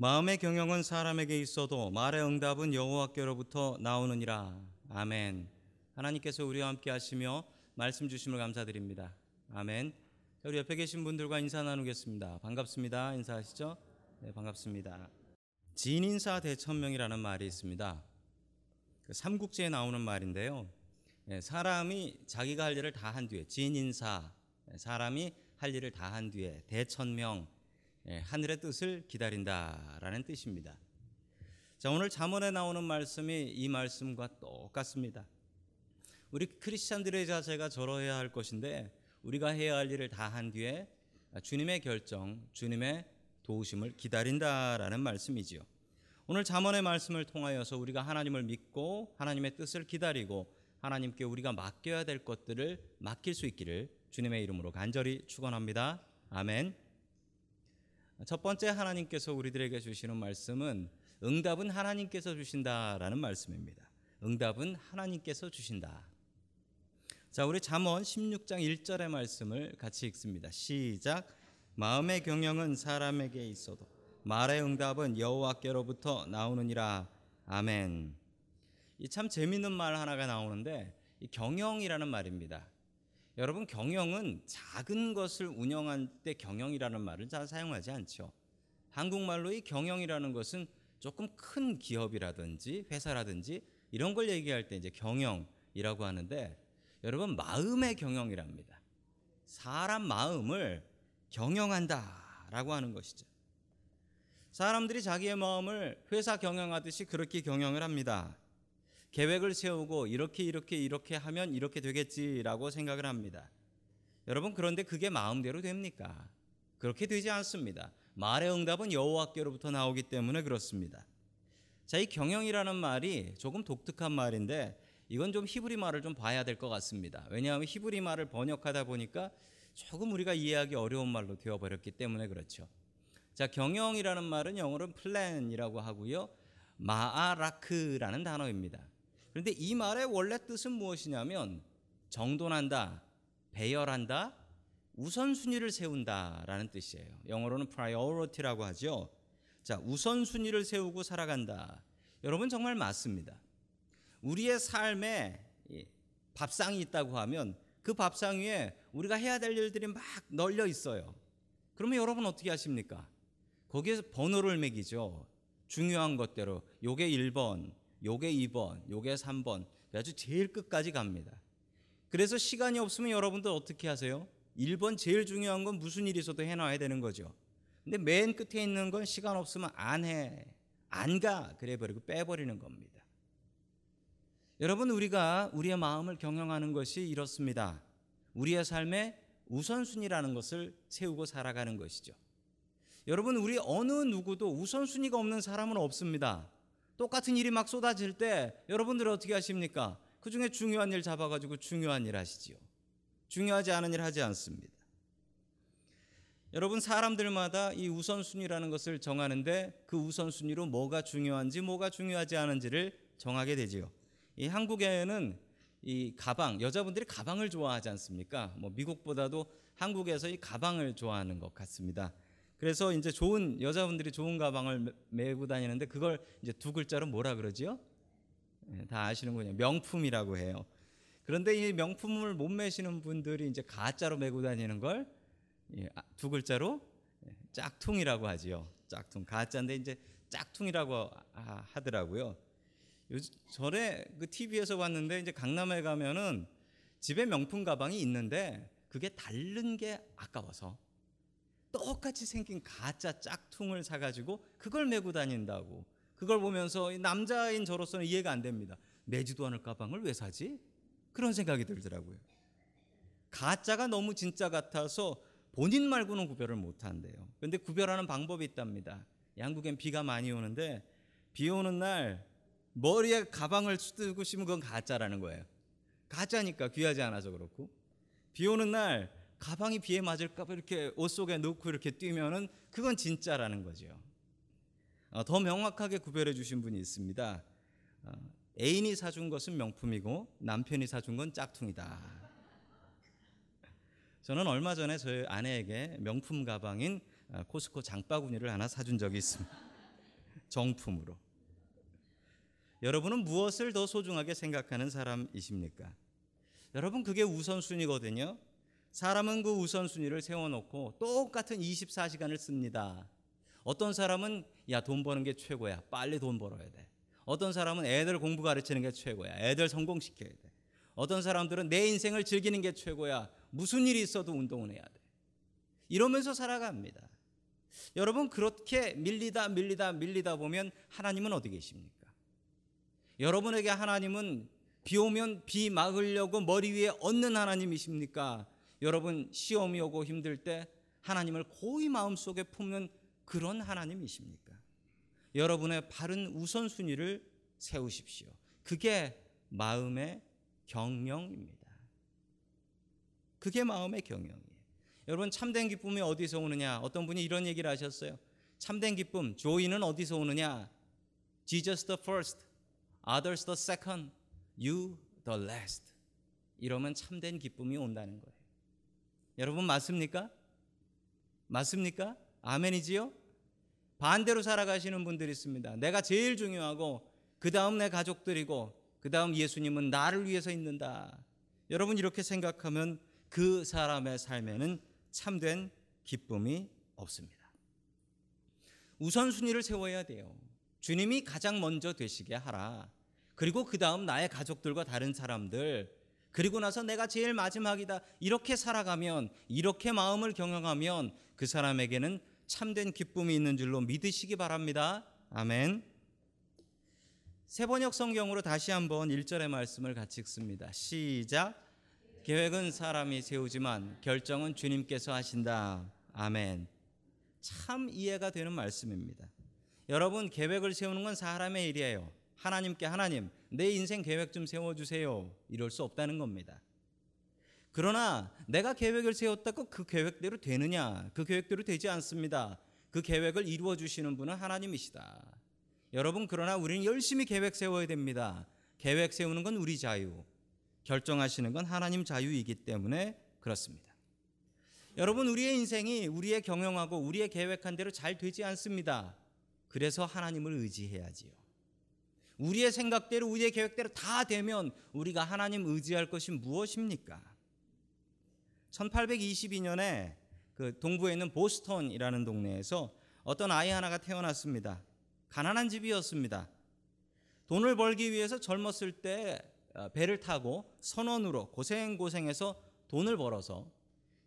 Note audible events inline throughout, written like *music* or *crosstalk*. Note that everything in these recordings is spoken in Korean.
마음의 경영은 사람에게 있어도 말의 응답은 여호와께로부터 나오느니라. 아멘. 하나님께서 우리와 함께 하시며 말씀 주심을 감사드립니다. 아멘. 자, 우리 옆에 계신 분들과 인사 나누겠습니다. 반갑습니다. 인사하시죠? 네, 반갑습니다. 진인사 대천명이라는 말이 있습니다. 그 삼국지에 나오는 말인데요. 예, 사람이 자기가 할 일을 다 한 뒤에 진인사 예, 사람이 할 일을 다 한 뒤에 대천명 예, 하늘의 뜻을 기다린다라는 뜻입니다. 자, 오늘 잠언에 나오는 말씀이 이 말씀과 똑같습니다. 우리 크리스천들의 자세가 저러해야 할 것인데 우리가 해야 할 일을 다 한 뒤에 주님의 결정, 주님의 도우심을 기다린다라는 말씀이지요. 오늘 잠언의 말씀을 통하여서 우리가 하나님을 믿고 하나님의 뜻을 기다리고 하나님께 우리가 맡겨야 될 것들을 맡길 수 있기를 주님의 이름으로 간절히 축원합니다. 아멘. 첫 번째 하나님께서 우리들에게 주시는 말씀은 응답은 하나님께서 주신다라는 말씀입니다. 응답은 하나님께서 주신다. 자, 우리 잠언 16장 1절의 말씀을 같이 읽습니다. 시작. 마음의 경영은 사람에게 있어도 말의 응답은 여호와께로부터 나오느니라. 아멘. 이 참 재밌는 말 하나가 나오는데 이 경영이라는 말입니다. 여러분 경영은 작은 것을 운영할 때 경영이라는 말을 잘 사용하지 않죠. 한국말로 이 경영이라는 것은 조금 큰 기업이라든지 회사라든지 이런 걸 얘기할 때 이제 경영이라고 하는데 여러분 마음의 경영이랍니다. 사람 마음을 경영한다라고 하는 것이죠. 사람들이 자기의 마음을 회사 경영하듯이 그렇게 경영을 합니다. 계획을 세우고 이렇게 이렇게 이렇게 하면 이렇게 되겠지라고 생각을 합니다. 여러분 그런데 그게 마음대로 됩니까? 그렇게 되지 않습니다. 말의 응답은 여호와께로부터 나오기 때문에 그렇습니다. 자, 이 경영이라는 말이 조금 독특한 말인데 이건 좀 히브리 말을 좀 봐야 될 것 같습니다. 왜냐하면 히브리 말을 번역하다 보니까 조금 우리가 이해하기 어려운 말로 되어버렸기 때문에 그렇죠. 자, 경영이라는 말은 영어로는 플랜이라고 하고요. 마아라크라는 단어입니다. 그런데 이 말의 원래 뜻은 무엇이냐면 정돈한다, 배열한다, 우선순위를 세운다라는 뜻이에요. 영어로는 priority라고 하죠. 자, 우선순위를 세우고 살아간다. 여러분 정말 맞습니다. 우리의 삶에 밥상이 있다고 하면 그 밥상 위에 우리가 해야 될 일들이 막 널려 있어요. 그러면 여러분 어떻게 하십니까? 거기에서 번호를 매기죠. 중요한 것대로 요게 1번, 요게 2번, 요게 3번 아주 제일 끝까지 갑니다. 그래서 시간이 없으면 여러분들 어떻게 하세요? 1번 제일 중요한 건 무슨 일이 있어도 해놔야 되는 거죠. 근데 맨 끝에 있는 건 시간 없으면 안 해. 안 가. 그래 버리고 빼버리는 겁니다. 여러분 우리가 우리의 마음을 경영하는 것이 이렇습니다. 우리의 삶에 우선순위라는 것을 세우고 살아가는 것이죠. 여러분 우리 어느 누구도 우선순위가 없는 사람은 없습니다. 똑같은 일이 막 쏟아질 때 여러분들 어떻게 하십니까? 그 중에 중요한 일 잡아가지고 중요한 일 하시지요. 중요하지 않은 일 하지 않습니다. 여러분 사람들마다 이 우선순위라는 것을 정하는데 그 우선순위로 뭐가 중요한지 뭐가 중요하지 않은지를 정하게 되지요. 이 한국에는 이 가방 여자분들이 가방을 좋아하지 않습니까? 뭐 미국보다도 한국에서 이 가방을 좋아하는 것 같습니다. 그래서 이제 좋은 여자분들이 좋은 가방을 메고 다니는데 그걸 이제 두 글자로 뭐라 그러지요? 네, 다 아시는군요. 명품이라고 해요. 그런데 이 명품을 못 매시는 분들이 이제 가짜로 메고 다니는 걸두 예, 아, 글자로 예, 짝퉁이라고 하지요. 짝퉁 가짜인데 이제 짝퉁이라고 하더라고요. 전에 그 TV에서 봤는데 이제 강남에 가면은 집에 명품 가방이 있는데 그게 다른 게 아까워서 똑같이 생긴 가짜 짝퉁을 사가지고 그걸 메고 다닌다고. 그걸 보면서 남자인 저로서는 이해가 안 됩니다. 매지도 않을 가방을 왜 사지? 그런 생각이 들더라고요. 가짜가 너무 진짜 같아서 본인 말고는 구별을 못 한대요. 근데 구별하는 방법이 있답니다. 양국엔 비가 많이 오는데 비 오는 날 머리에 가방을 쓰고 싶으면 그건 가짜라는 거예요. 가짜니까 귀하지 않아서 그렇고 비 오는 날 가방이 비에 맞을까봐 이렇게 옷 속에 넣고 이렇게 뛰면은 그건 진짜라는 거죠. 어, 더 명확하게 구별해 주신 분이 있습니다. 어, 애인이 사준 것은 명품이고 남편이 사준 건 짝퉁이다. 저는 얼마 전에 저희 아내에게 명품 가방인 어, 코스코 장바구니를 하나 사준 적이 있습니다. *laughs* 정품으로. 여러분은 무엇을 더 소중하게 생각하는 사람이십니까? 여러분 그게 우선순위거든요. 사람은 그 우선순위를 세워놓고 똑같은 24시간을 씁니다. 어떤 사람은 야 돈 버는 게 최고야. 빨리 돈 벌어야 돼. 어떤 사람은 애들 공부 가르치는 게 최고야. 애들 성공시켜야 돼. 어떤 사람들은 내 인생을 즐기는 게 최고야. 무슨 일이 있어도 운동을 해야 돼. 이러면서 살아갑니다. 여러분 그렇게 밀리다 밀리다 밀리다 보면 하나님은 어디 계십니까? 여러분에게 하나님은 비 오면 비 막으려고 머리 위에 얹는 하나님이십니까? 여러분 시험이 오고 힘들 때 하나님을 고이 마음속에 품는 그런 하나님이십니까? 여러분의 바른 우선순위를 세우십시오. 그게 마음의 경영입니다. 그게 마음의 경영이에요. 여러분 참된 기쁨이 어디서 오느냐? 어떤 분이 이런 얘기를 하셨어요. 참된 기쁨, 조이는 어디서 오느냐? Jesus the first, others the second, you the last. 이러면 참된 기쁨이 온다는 거예요. 여러분 맞습니까? 맞습니까? 아멘이지요? 반대로 살아가시는 분들이 있습니다. 내가 제일 중요하고 그 다음 내 가족들이고 그 다음 예수님은 나를 위해서 있는다. 여러분 이렇게 생각하면 그 사람의 삶에는 참된 기쁨이 없습니다. 우선순위를 세워야 돼요. 주님이 가장 먼저 되시게 하라. 그리고 그 다음 나의 가족들과 다른 사람들, 그리고 나서 내가 제일 마지막이다. 이렇게 살아가면, 이렇게 마음을 경영하면 그 사람에게는 참된 기쁨이 있는 줄로 믿으시기 바랍니다. 아멘. 세번역 성경으로 다시 한번 1절의 말씀을 같이 읽습니다. 시작. 계획은 사람이 세우지만 결정은 주님께서 하신다. 아멘. 참 이해가 되는 말씀입니다. 여러분 계획을 세우는 건 사람의 일이에요. 하나님께 하나님 내 인생 계획 좀 세워주세요. 이럴 수 없다는 겁니다. 그러나 내가 계획을 세웠다고 그 계획대로 되느냐? 그 계획대로 되지 않습니다. 그 계획을 이루어 주시는 분은 하나님이시다. 여러분 그러나 우리는 열심히 계획 세워야 됩니다. 계획 세우는 건 우리 자유. 결정하시는 건 하나님 자유이기 때문에 그렇습니다. 여러분 우리의 인생이 우리의 경영하고 우리의 계획한 대로 잘 되지 않습니다. 그래서 하나님을 의지해야지요. 우리의 생각대로 우리의 계획대로 다 되면 우리가 하나님 의지할 것이 무엇입니까? 1822년에 그 동부에 있는 보스턴이라는 동네에서 어떤 아이 하나가 태어났습니다. 가난한 집이었습니다. 돈을 벌기 위해서 젊었을 때 어, 배를 타고 선원으로 고생고생해서 돈을 벌어서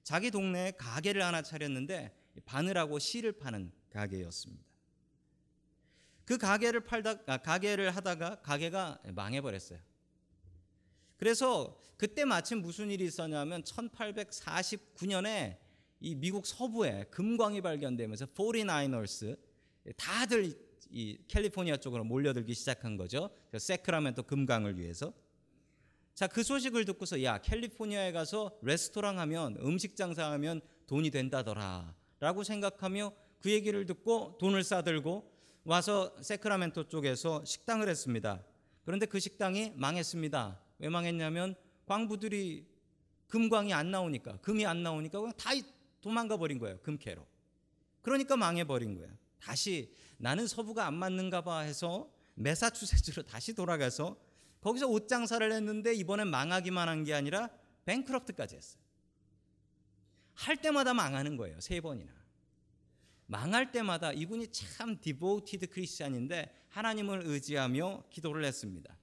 자기 동네에 가게를 하나 차렸는데 바늘하고 실을 파는 가게였습니다. 그 가게를 팔다 아, 가게를 하다가 가게가 망해버렸어요. 그래서 그때 마침 무슨 일이 있었냐면 1849년에 이 미국 서부에 금광이 발견되면서 49ers 다들 이 캘리포니아 쪽으로 몰려들기 시작한 거죠. 세크라멘토 금강을 위해서. 자, 그 소식을 듣고서 야, 캘리포니아에 가서 레스토랑 하면 음식 장사하면 돈이 된다더라. 라고 생각하며 그 얘기를 듣고 돈을 싸들고 와서 세크라멘토 쪽에서 식당을 했습니다. 그런데 그 식당이 망했습니다. 왜 망했냐면 광부들이 금광이 안 나오니까 금이 안 나오니까 다 도망가 버린 거예요. 금 캐러. 그러니까 망해 버린 거예요. 다시 나는 서부가 안 맞는가 봐 해서 메사추세츠로 다시 돌아가서 거기서 옷 장사를 했는데 이번엔 망하기만 한 게 아니라 bankrupt까지 했어요. 할 때마다 망하는 거예요. 세 번이나. 망할 때마다 이분이 참 devoted Christian인데 하나님을 의지하며 기도를 했습니다.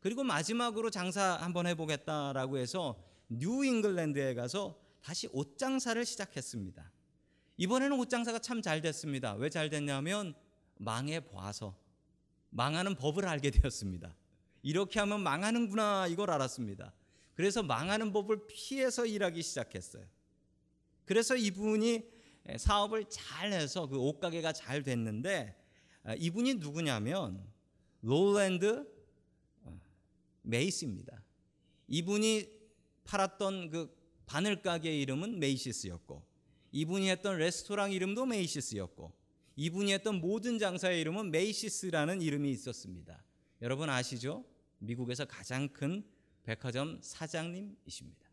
그리고 마지막으로 장사 한번 해보겠다라고 해서 뉴 잉글랜드에 가서 다시 옷 장사를 시작했습니다. 이번에는 옷 장사가 참 잘 됐습니다. 왜 잘 됐냐면 망해 봐서 망하는 법을 알게 되었습니다. 이렇게 하면 망하는구나 이걸 알았습니다. 그래서 망하는 법을 피해서 일하기 시작했어요. 그래서 이분이 사업을 잘 해서 그 옷가게가 잘 됐는데 아, 이분이 누구냐면 롤랜드 어, 메이시입니다. 이분이 팔았던 그 바늘 가게 이름은 Macy's였고 이분이 했던 레스토랑 이름도 Macy's였고 이분이 했던 모든 장사의 이름은 Macy's라는 이름이 있었습니다. 여러분 아시죠? 미국에서 가장 큰 백화점 사장님이십니다.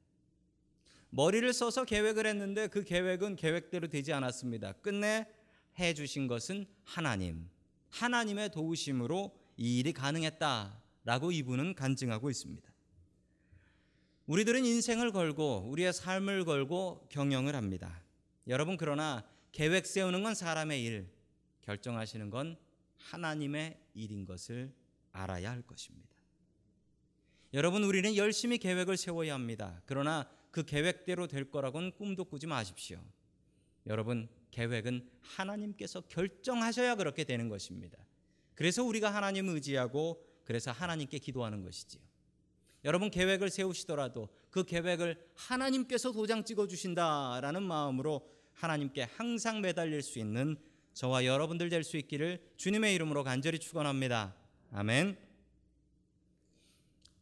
머리를 써서 계획을 했는데 그 계획은 계획대로 되지 않았습니다. 끝내 해 주신 것은 하나님. 하나님의 도우심으로 이 일이 가능했다라고 이분은 간증하고 있습니다. 우리들은 인생을 걸고 우리의 삶을 걸고 경영을 합니다. 여러분 그러나 계획 세우는 건 사람의 일, 결정하시는 건 하나님의 일인 것을 알아야 할 것입니다. 여러분 우리는 열심히 계획을 세워야 합니다. 그러나 그 계획대로 될 거라고는 꿈도 꾸지 마십시오. 여러분 계획은 하나님께서 결정하셔야 그렇게 되는 것입니다. 그래서 우리가 하나님을 의지하고 그래서 하나님께 기도하는 것이지요. 여러분 계획을 세우시더라도 그 계획을 하나님께서 도장 찍어 주신다라는 마음으로 하나님께 항상 매달릴 수 있는 저와 여러분들 될 수 있기를 주님의 이름으로 간절히 축원합니다. 아멘.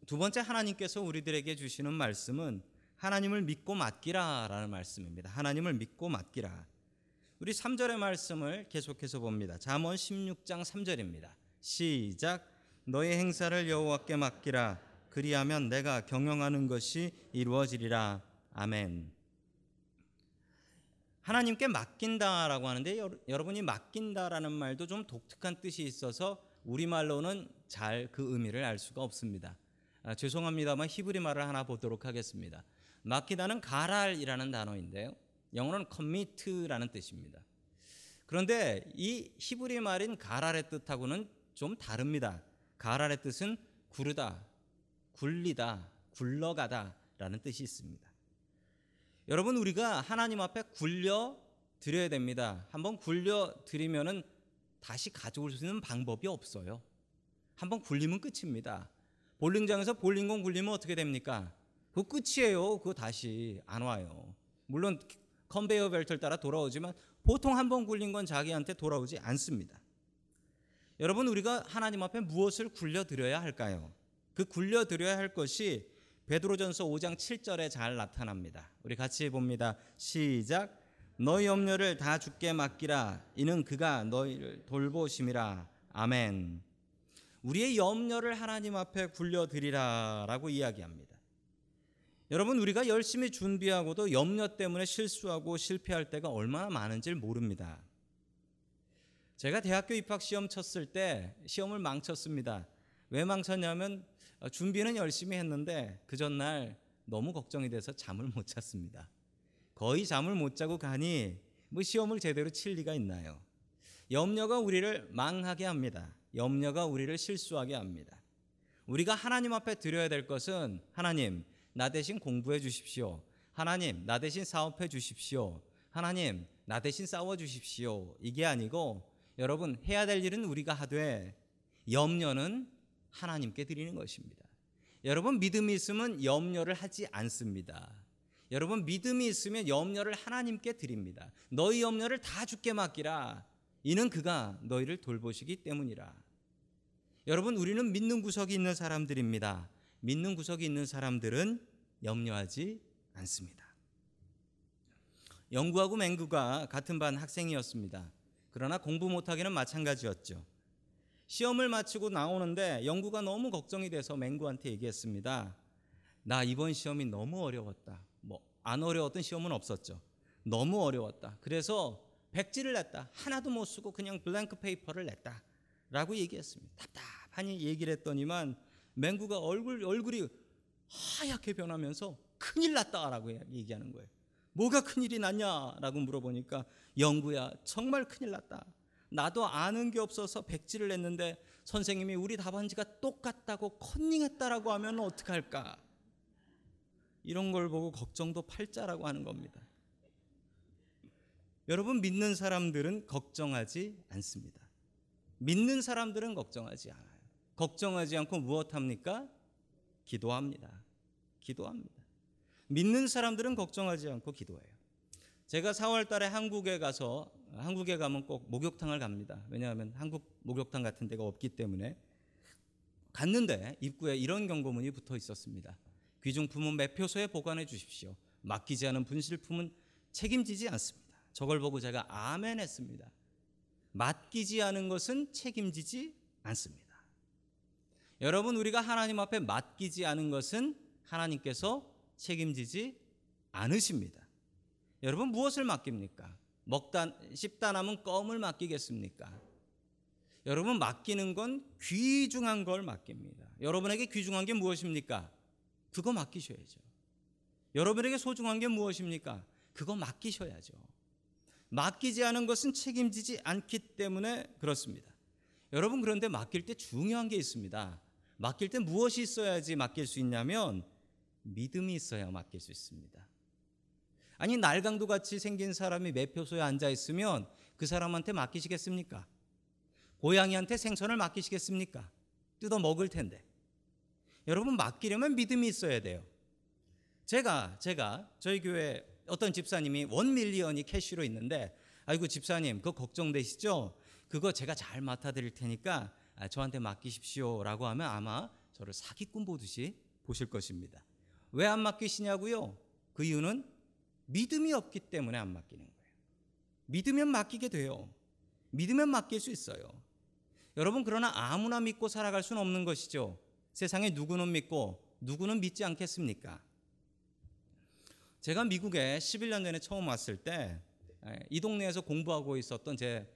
두 번째 하나님께서 우리들에게 주시는 말씀은 하나님을 믿고 맡기라라는 말씀입니다. 하나님을 믿고 맡기라. 우리 3절의 말씀을 계속해서 봅니다. 잠언 16장 3절입니다. 시작 너의 행사를 여호와께 맡기라 그리하면 내가 경영하는 것이 이루어지리라. 아멘. 하나님께 맡긴다라고 하는데 여러분이 맡긴다라는 말도 좀 독특한 뜻이 있어서 우리말로는 잘 그 의미를 알 수가 없습니다. 아, 죄송합니다만 히브리 말을 하나 보도록 하겠습니다. 맡기다는 가랄이라는 단어인데요. 영어로는 commit라는 뜻입니다. 그런데 이 히브리 말인 가랄의 뜻하고는 좀 다릅니다. 가랄의 뜻은 구르다, 굴리다, 굴러가다라는 뜻이 있습니다. 여러분 우리가 하나님 앞에 굴려 드려야 됩니다. 한번 굴려 드리면은 다시 가져올 수 있는 방법이 없어요. 한번 굴리면 끝입니다. 볼링장에서 볼링공 굴리면 어떻게 됩니까? 그 끝이에요. 그거 다시 안 와요. 물론 컨베이어 벨트를 따라 돌아오지만 보통 한 번 굴린 건 자기한테 돌아오지 않습니다. 여러분 우리가 하나님 앞에 무엇을 굴려 드려야 할까요? 그 굴려 드려야 할 것이 베드로전서 5장 7절에 잘 나타납니다. 우리 같이 봅니다. 시작. 너희 염려를 다 주께 맡기라. 이는 그가 너희를 돌보심이라. 아멘. 우리의 염려를 하나님 앞에 굴려 드리라라고 이야기합니다. 여러분 우리가 열심히 준비하고도 염려 때문에 실수하고 실패할 때가 얼마나 많은지 모릅니다. 제가 대학교 입학 시험 쳤을 때 시험을 망쳤습니다. 왜 망쳤냐면 어, 준비는 열심히 했는데 그 전날 너무 걱정이 돼서 잠을 못 잤습니다. 거의 잠을 못 자고 가니 뭐 시험을 제대로 칠 리가 있나요? 염려가 우리를 망하게 합니다. 염려가 우리를 실수하게 합니다. 우리가 하나님 앞에 드려야 될 것은 하나님 나 대신 공부해 주십시오. 하나님 나 대신 사업해 주십시오. 하나님 나 대신 싸워 주십시오. 이게 아니고 여러분 해야 될 일은 우리가 하되 염려는 하나님께 드리는 것입니다. 여러분 믿음이 있으면 염려를 하지 않습니다. 여러분 믿음이 있으면 염려를 하나님께 드립니다. 너희 염려를 다 주께 맡기라. 이는 그가 너희를 돌보시기 때문이라. 여러분 우리는 믿는 구석이 있는 사람들입니다. 믿는 구석이 있는 사람들은 염려하지 않습니다. 영구하고 맹구가 같은 반 학생이었습니다. 그러나 공부 못하기는 마찬가지였죠. 시험을 마치고 나오는데 영구가 너무 걱정이 돼서 맹구한테 얘기했습니다. 나 이번 시험이 너무 어려웠다. 뭐 안 어려웠던 시험은 없었죠. 너무 어려웠다. 그래서 백지를 냈다. 하나도 못 쓰고 그냥 blank paper를 냈다. 라고 얘기했습니다. 답답하니 얘기를 했더니만 맹구가 얼굴 얼굴이 하얗게 변하면서 큰일 났다라고 얘기하는 거예요. 뭐가 큰일이 났냐라고 물어보니까 영구야 정말 큰일 났다. 나도 아는 게 없어서 백지를 냈는데 선생님이 우리 답안지가 똑같다고 컨닝했다라고 하면 어떡할까? 이런 걸 보고 걱정도 팔자라고 하는 겁니다. 여러분 믿는 사람들은 걱정하지 않습니다. 믿는 사람들은 걱정하지 않아요. 걱정하지 않고 무엇합니까? 기도합니다. 기도합니다. 믿는 사람들은 걱정하지 않고 기도해요. 제가 4월 달에 한국에 가서 한국에 가면 꼭 목욕탕을 갑니다. 왜냐하면 한국 목욕탕 같은 데가 없기 때문에 갔는데 입구에 이런 경고문이 붙어 있었습니다. 귀중품은 매표소에 보관해 주십시오. 맡기지 않은 분실품은 책임지지 않습니다. 저걸 보고 제가 아멘 했습니다. 맡기지 않은 것은 책임지지 않습니다. 여러분 우리가 하나님 앞에 맡기지 않은 것은 하나님께서 책임지지 않으십니다. 여러분 무엇을 맡깁니까? 먹다 씹다 남은 껌을 맡기겠습니까? 여러분 맡기는 건 귀중한 걸 맡깁니다. 여러분에게 귀중한 게 무엇입니까? 그거 맡기셔야죠. 여러분에게 소중한 게 무엇입니까? 그거 맡기셔야죠. 맡기지 않은 것은 책임지지 않기 때문에 그렇습니다. 여러분 그런데 맡길 때 중요한 게 있습니다. 맡길 때 무엇이 있어야지 맡길 수 있냐면 믿음이 있어야 맡길 수 있습니다. 아니 날강도 같이 생긴 사람이 매표소에 앉아 있으면 그 사람한테 맡기시겠습니까? 고양이한테 생선을 맡기시겠습니까? 뜯어 먹을 텐데. 여러분 맡기려면 믿음이 있어야 돼요. 제가 제가 저희 교회 어떤 집사님이 원 밀리언이 캐시로 있는데 아이고 집사님 그거 걱정되시죠? 그거 제가 잘 맡아 드릴 테니까 아, 저한테 맡기십시오라고 하면 아마 저를 사기꾼 보듯이 보실 것입니다. 왜 안 맡기시냐고요? 그 이유는 믿음이 없기 때문에 안 맡기는 거예요. 믿으면 맡기게 돼요. 믿으면 맡길 수 있어요. 여러분 그러나 아무나 믿고 살아갈 수는 없는 것이죠. 세상에 누구는 믿고 누구는 믿지 않겠습니까? 제가 미국에 11년 전에 처음 왔을 때 이 동네에서 공부하고 있었던 제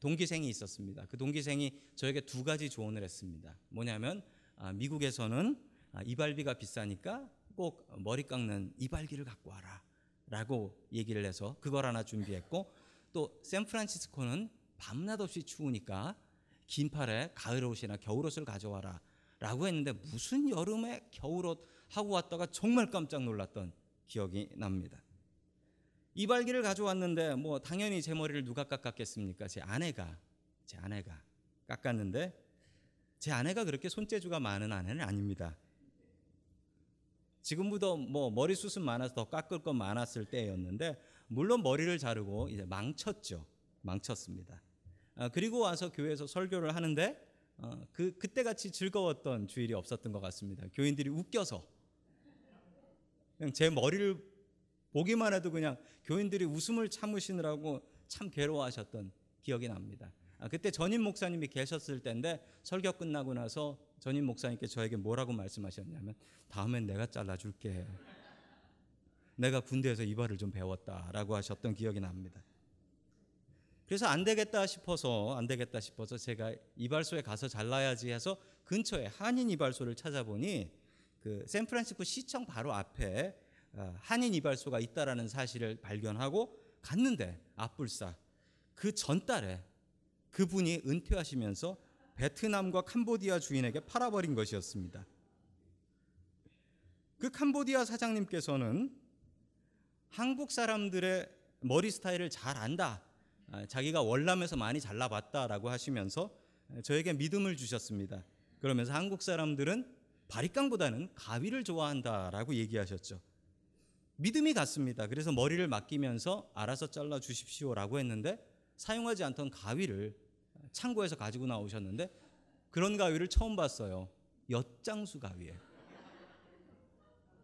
동기생이 있었습니다. 그 동기생이 저에게 두 가지 조언을 했습니다. 뭐냐면 아, 미국에서는 아, 이발비가 비싸니까 꼭 머리 깎는 이발기를 갖고 와라. 라고 얘기를 해서 그걸 하나 준비했고 또 샌프란시스코는 밤낮 없이 추우니까 긴 팔에 가을 옷이나 겨울 옷을 가져와라. 라고 했는데 무슨 여름에 겨울 옷 하고 왔다가 정말 깜짝 놀랐던 기억이 납니다. 이발기를 가져왔는데 뭐 당연히 제 머리를 누가 깎았겠습니까? 제 아내가 제 아내가 깎았는데 제 아내가 그렇게 손재주가 많은 아내는 아닙니다. 지금보다 뭐 머리 숱은 많아서 더 깎을 건 많았을 때였는데 물론 머리를 자르고 이제 망쳤죠. 망쳤습니다. 아, 그리고 와서 교회에서 설교를 하는데 어, 그 그때 같이 즐거웠던 주일이 없었던 것 같습니다. 교인들이 웃겨서 그냥 제 머리를 보기만 해도 그냥 교인들이 웃음을 참으시느라고 참 괴로워하셨던 기억이 납니다. 아, 그때 전임 목사님이 계셨을 때인데 설교 끝나고 나서 전임 목사님께 저에게 뭐라고 말씀하셨냐면 다음엔 내가 잘라줄게. 내가 군대에서 이발을 좀 배웠다라고 하셨던 기억이 납니다. 그래서 안 되겠다 싶어서 안 되겠다 싶어서 제가 이발소에 가서 잘라야지 해서 근처에 한인 이발소를 찾아보니 그 샌프란시스코 시청 바로 앞에 어, 한인 이발소가 있다라는 사실을 발견하고 갔는데 앞불사 그 전달에 그분이 은퇴하시면서 베트남과 캄보디아 주인에게 팔아버린 것이었습니다. 그 캄보디아 사장님께서는 한국 사람들의 머리 스타일을 잘 안다. 아, 자기가 월남에서 많이 잘라봤다라고 하시면서 저에게 믿음을 주셨습니다. 그러면서 한국 사람들은 바리깡보다는 가위를 좋아한다라고 얘기하셨죠. 믿음이 갔습니다. 그래서 머리를 맡기면서 알아서 잘라 주십시오라고 했는데 사용하지 않던 가위를 창고에서 가지고 나오셨는데 그런 가위를 처음 봤어요. 엿장수 가위에.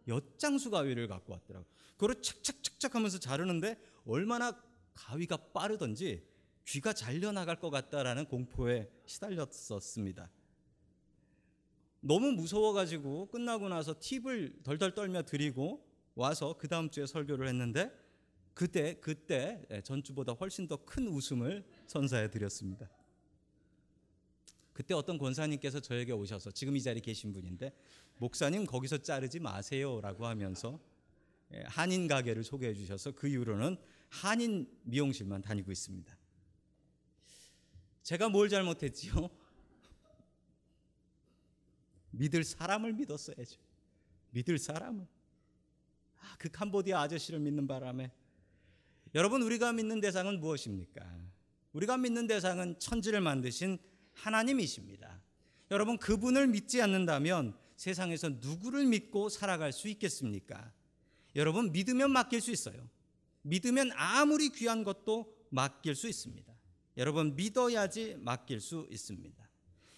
엿장수 가위를 갖고 왔더라고요. 그걸 착착착착 하면서 자르는데 얼마나 가위가 빠르던지 귀가 잘려 나갈 것 같다라는 공포에 시달렸었습니다. 너무 무서워가지고 끝나고 나서 팁을 덜덜 떨며 드리고 와서 그 다음 주에 설교를 했는데 그때 그때 전주보다 훨씬 더 큰 웃음을 선사해 드렸습니다. 그때 어떤 권사님께서 저에게 오셔서 지금 이 자리에 계신 분인데 목사님 거기서 자르지 마세요라고 하면서 한인 가게를 소개해 주셔서 그 이후로는 한인 미용실만 다니고 있습니다. 제가 뭘 잘못했지요? 믿을 사람을 믿었어야죠. 믿을 사람을. 아, 그 캄보디아 아저씨를 믿는 바람에 여러분 우리가 믿는 대상은 무엇입니까? 우리가 믿는 대상은 천지를 만드신 하나님이십니다. 여러분 그분을 믿지 않는다면 세상에서 누구를 믿고 살아갈 수 있겠습니까? 여러분 믿으면 맡길 수 있어요. 믿으면 아무리 귀한 것도 맡길 수 있습니다. 여러분 믿어야지 맡길 수 있습니다.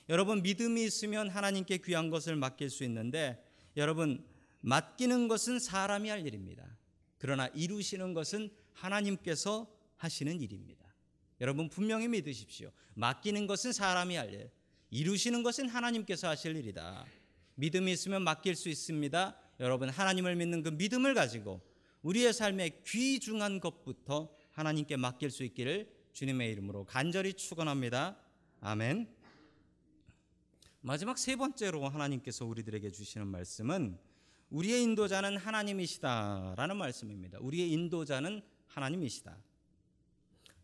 여러분 믿음이 있으면 하나님께 귀한 것을 맡길 수 있는데 여러분 맡기는 것은 사람이 할 일입니다. 그러나 이루시는 것은 하나님께서 하시는 일입니다. 여러분 분명히 믿으십시오. 맡기는 것은 사람이 할 일, 이루시는 것은 하나님께서 하실 일이다. 믿음이 있으면 맡길 수 있습니다. 여러분 하나님을 믿는 그 믿음을 가지고 우리의 삶의 귀중한 것부터 하나님께 맡길 수 있기를 주님의 이름으로 간절히 축원합니다. 아멘. 마지막 세 번째로 하나님께서 우리들에게 주시는 말씀은 우리의 인도자는 하나님이시다라는 말씀입니다. 우리의 인도자는 하나님이시다.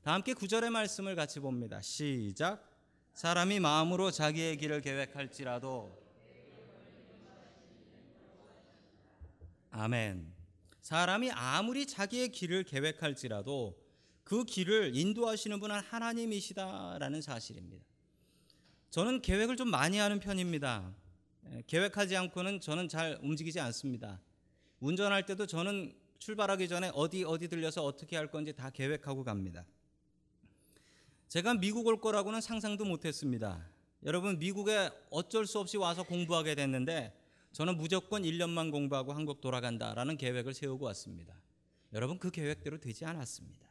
다 함께 구절의 말씀을 같이 봅니다. 시작. 사람이 마음으로 자기의 길을 계획할지라도 아멘. 사람이 아무리 자기의 길을 계획할지라도 그 길을 인도하시는 분은 하나님이시다라는 사실입니다. 저는 계획을 좀 많이 하는 편입니다. 예, 계획하지 않고는 저는 잘 움직이지 않습니다. 운전할 때도 저는 출발하기 전에 어디 어디 들려서 어떻게 할 건지 다 계획하고 갑니다. 제가 미국 올 거라고는 상상도 못 했습니다. 여러분 미국에 어쩔 수 없이 와서 공부하게 됐는데 저는 무조건 1년만 공부하고 한국 돌아간다라는 계획을 세우고 왔습니다. 여러분 그 계획대로 되지 않았습니다.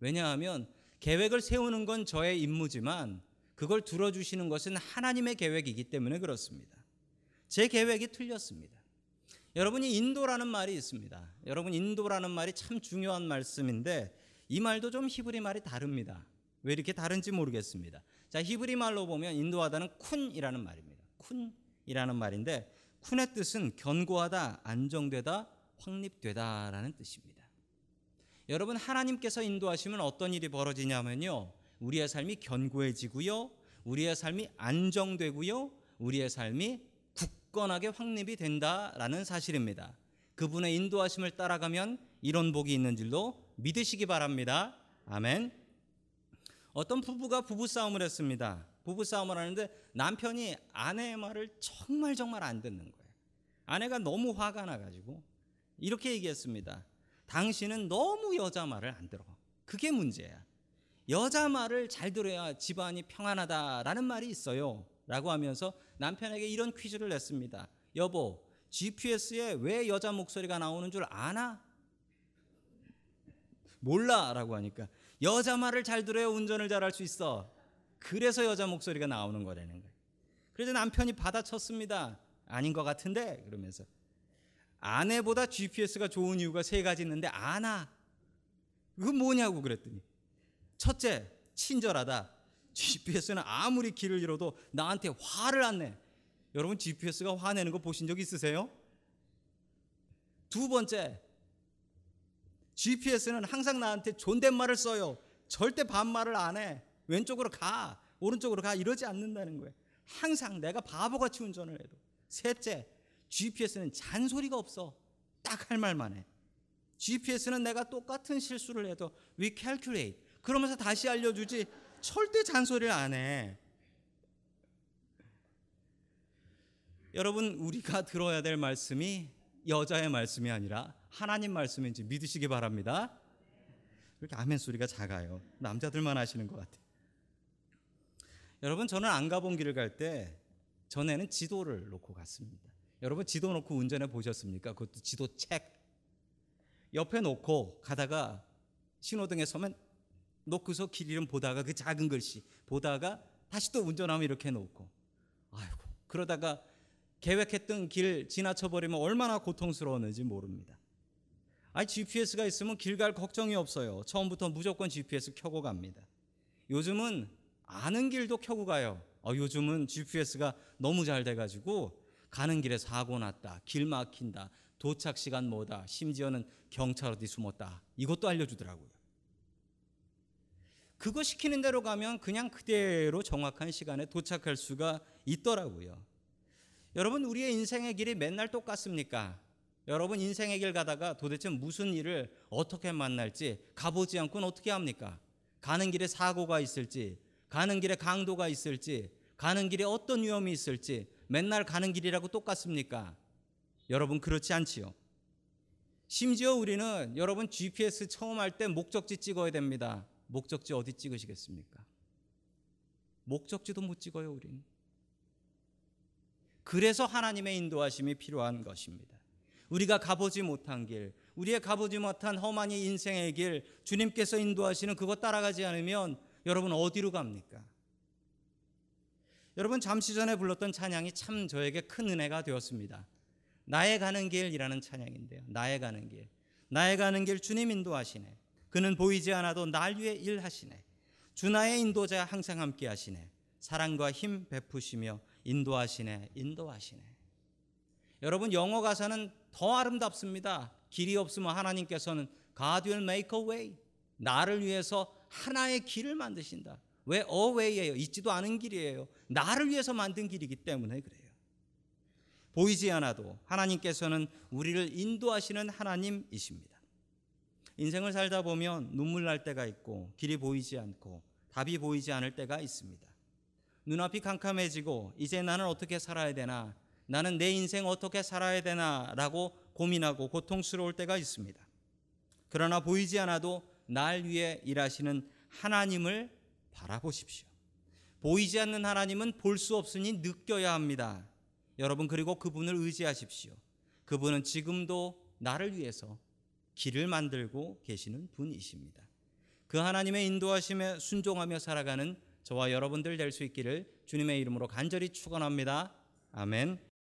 왜냐하면 계획을 세우는 건 저의 임무지만 그걸 들어주시는 것은 하나님의 계획이기 때문에 그렇습니다. 제 계획이 틀렸습니다. 여러분이 인도라는 말이 있습니다. 여러분 인도라는 말이 참 중요한 말씀인데 이 말도 좀 히브리 말이 다릅니다. 왜 이렇게 다른지 모르겠습니다. 자 히브리 말로 보면 인도하다는 쿤이라는 말입니다. 쿤이라는 말인데 쿤의 뜻은 견고하다, 안정되다, 확립되다라는 뜻입니다. 여러분 하나님께서 인도하시면 어떤 일이 벌어지냐면요. 우리의 삶이 견고해지고요. 우리의 삶이 안정되고요. 우리의 삶이 굳건하게 확립이 된다라는 사실입니다. 그분의 인도하심을 따라가면 이런 복이 있는 줄로 믿으시기 바랍니다. 아멘. 어떤 부부가 부부 싸움을 했습니다. 부부 싸움을 하는데 남편이 아내의 말을 정말 정말 안 듣는 거예요. 아내가 너무 화가 나가지고 이렇게 얘기했습니다. 당신은 너무 여자 말을 안 들어. 그게 문제야. 여자 말을 잘 들어야 집안이 평안하다라는 말이 있어요. 라고 하면서 남편에게 이런 퀴즈를 냈습니다. 여보, GPS에 왜 여자 목소리가 나오는 줄 아나? 몰라 라고 하니까 여자 말을 잘 들어야 운전을 잘할 수 있어. 그래서 여자 목소리가 나오는 거라는 거예요. 그래서 남편이 받아쳤습니다. 아닌 것 같은데 그러면서 아내보다 GPS가 좋은 이유가 세 가지 있는데 아나 그건 뭐냐고 그랬더니 첫째 친절하다. GPS는 아무리 길을 잃어도 나한테 화를 안 내. 여러분 GPS가 화내는 거 보신 적 있으세요? 두 번째 GPS는 항상 나한테 존댓말을 써요. 절대 반말을 안 해. 왼쪽으로 가, 오른쪽으로 가 이러지 않는다는 거예요. 항상 내가 바보같이 운전을 해도. 셋째, GPS는 잔소리가 없어. 딱 할 말만 해. GPS는 내가 똑같은 실수를 해도 we calculate. 그러면서 다시 알려주지 절대 잔소리를 안 해. 여러분 우리가 들어야 될 말씀이 여자의 말씀이 아니라 하나님 말씀인지 믿으시기 바랍니다. 그렇게 아멘 소리가 작아요. 남자들만 하시는 것 같아요. 여러분 저는 안 가본 길을 갈 때 전에는 지도를 놓고 갔습니다. 여러분 지도 놓고 운전해 보셨습니까? 그것도 지도 책 옆에 놓고 가다가 신호등에 서면 놓고서 길 이름 보다가 그 작은 글씨 보다가 다시 또 운전하면 이렇게 놓고 아이고 그러다가 계획했던 길 지나쳐 버리면 얼마나 고통스러웠는지 모릅니다. 아 GPS가 있으면 길 갈 걱정이 없어요. 처음부터 무조건 GPS 켜고 갑니다. 요즘은 아는 길도 켜고 가요. 어, 요즘은 GPS가 너무 잘 돼가지고 가는 길에 사고 났다, 길 막힌다, 도착 시간 뭐다, 심지어는 경찰 어디 숨었다 이것도 알려주더라고요. 그거 시키는 대로 가면 그냥 그대로 정확한 시간에 도착할 수가 있더라고요. 여러분 우리의 인생의 길이 맨날 똑같습니까? 여러분 인생의 길 가다가 도대체 무슨 일을 어떻게 만날지 가보지 않고는 어떻게 합니까? 가는 길에 사고가 있을지, 가는 길에 강도가 있을지, 가는 길에 어떤 위험이 있을지 맨날 가는 길이라고 똑같습니까? 여러분 그렇지 않지요. 심지어 우리는 여러분 GPS 처음 할 때 목적지 찍어야 됩니다. 목적지 어디 찍으시겠습니까? 목적지도 못 찍어요, 우리는. 그래서 하나님의 인도하심이 필요한 것입니다. 우리가 가보지 못한 길, 우리의 가보지 못한 험한 인생의 길, 주님께서 인도하시는 그것 따라가지 않으면 여러분 어디로 갑니까? 여러분 잠시 전에 불렀던 찬양이 참 저에게 큰 은혜가 되었습니다. 나의 가는 길이라는 찬양인데요. 나의 가는 길. 나의 가는 길 주님 인도하시네. 그는 보이지 않아도 날 위해 일하시네. 주 나의 인도자 항상 함께 하시네. 사랑과 힘 베푸시며 인도하시네, 인도하시네. 여러분 영어 가사는 더 아름답습니다. 길이 없으면 하나님께서는 God will make a way. 나를 위해서 하나의 길을 만드신다. 왜 way예요? 있지도 않은 길이에요. 나를 위해서 만든 길이기 때문에 그래요. 보이지 않아도 하나님께서는 우리를 인도하시는 하나님이십니다. 인생을 살다 보면 눈물 날 때가 있고 길이 보이지 않고 답이 보이지 않을 때가 있습니다. 눈앞이 캄캄해지고 이제 나는 어떻게 살아야 되나? 나는 내 인생 어떻게 살아야 되나라고 고민하고 고통스러울 때가 있습니다. 그러나 보이지 않아도 날 위해 일하시는 하나님을 바라보십시오. 보이지 않는 하나님은 볼 수 없으니 느껴야 합니다. 여러분 그리고 그분을 의지하십시오. 그분은 지금도 나를 위해서 길을 만들고 계시는 분이십니다. 그 하나님의 인도하심에 순종하며 살아가는 저와 여러분들 될 수 있기를 주님의 이름으로 간절히 축원합니다. 아멘.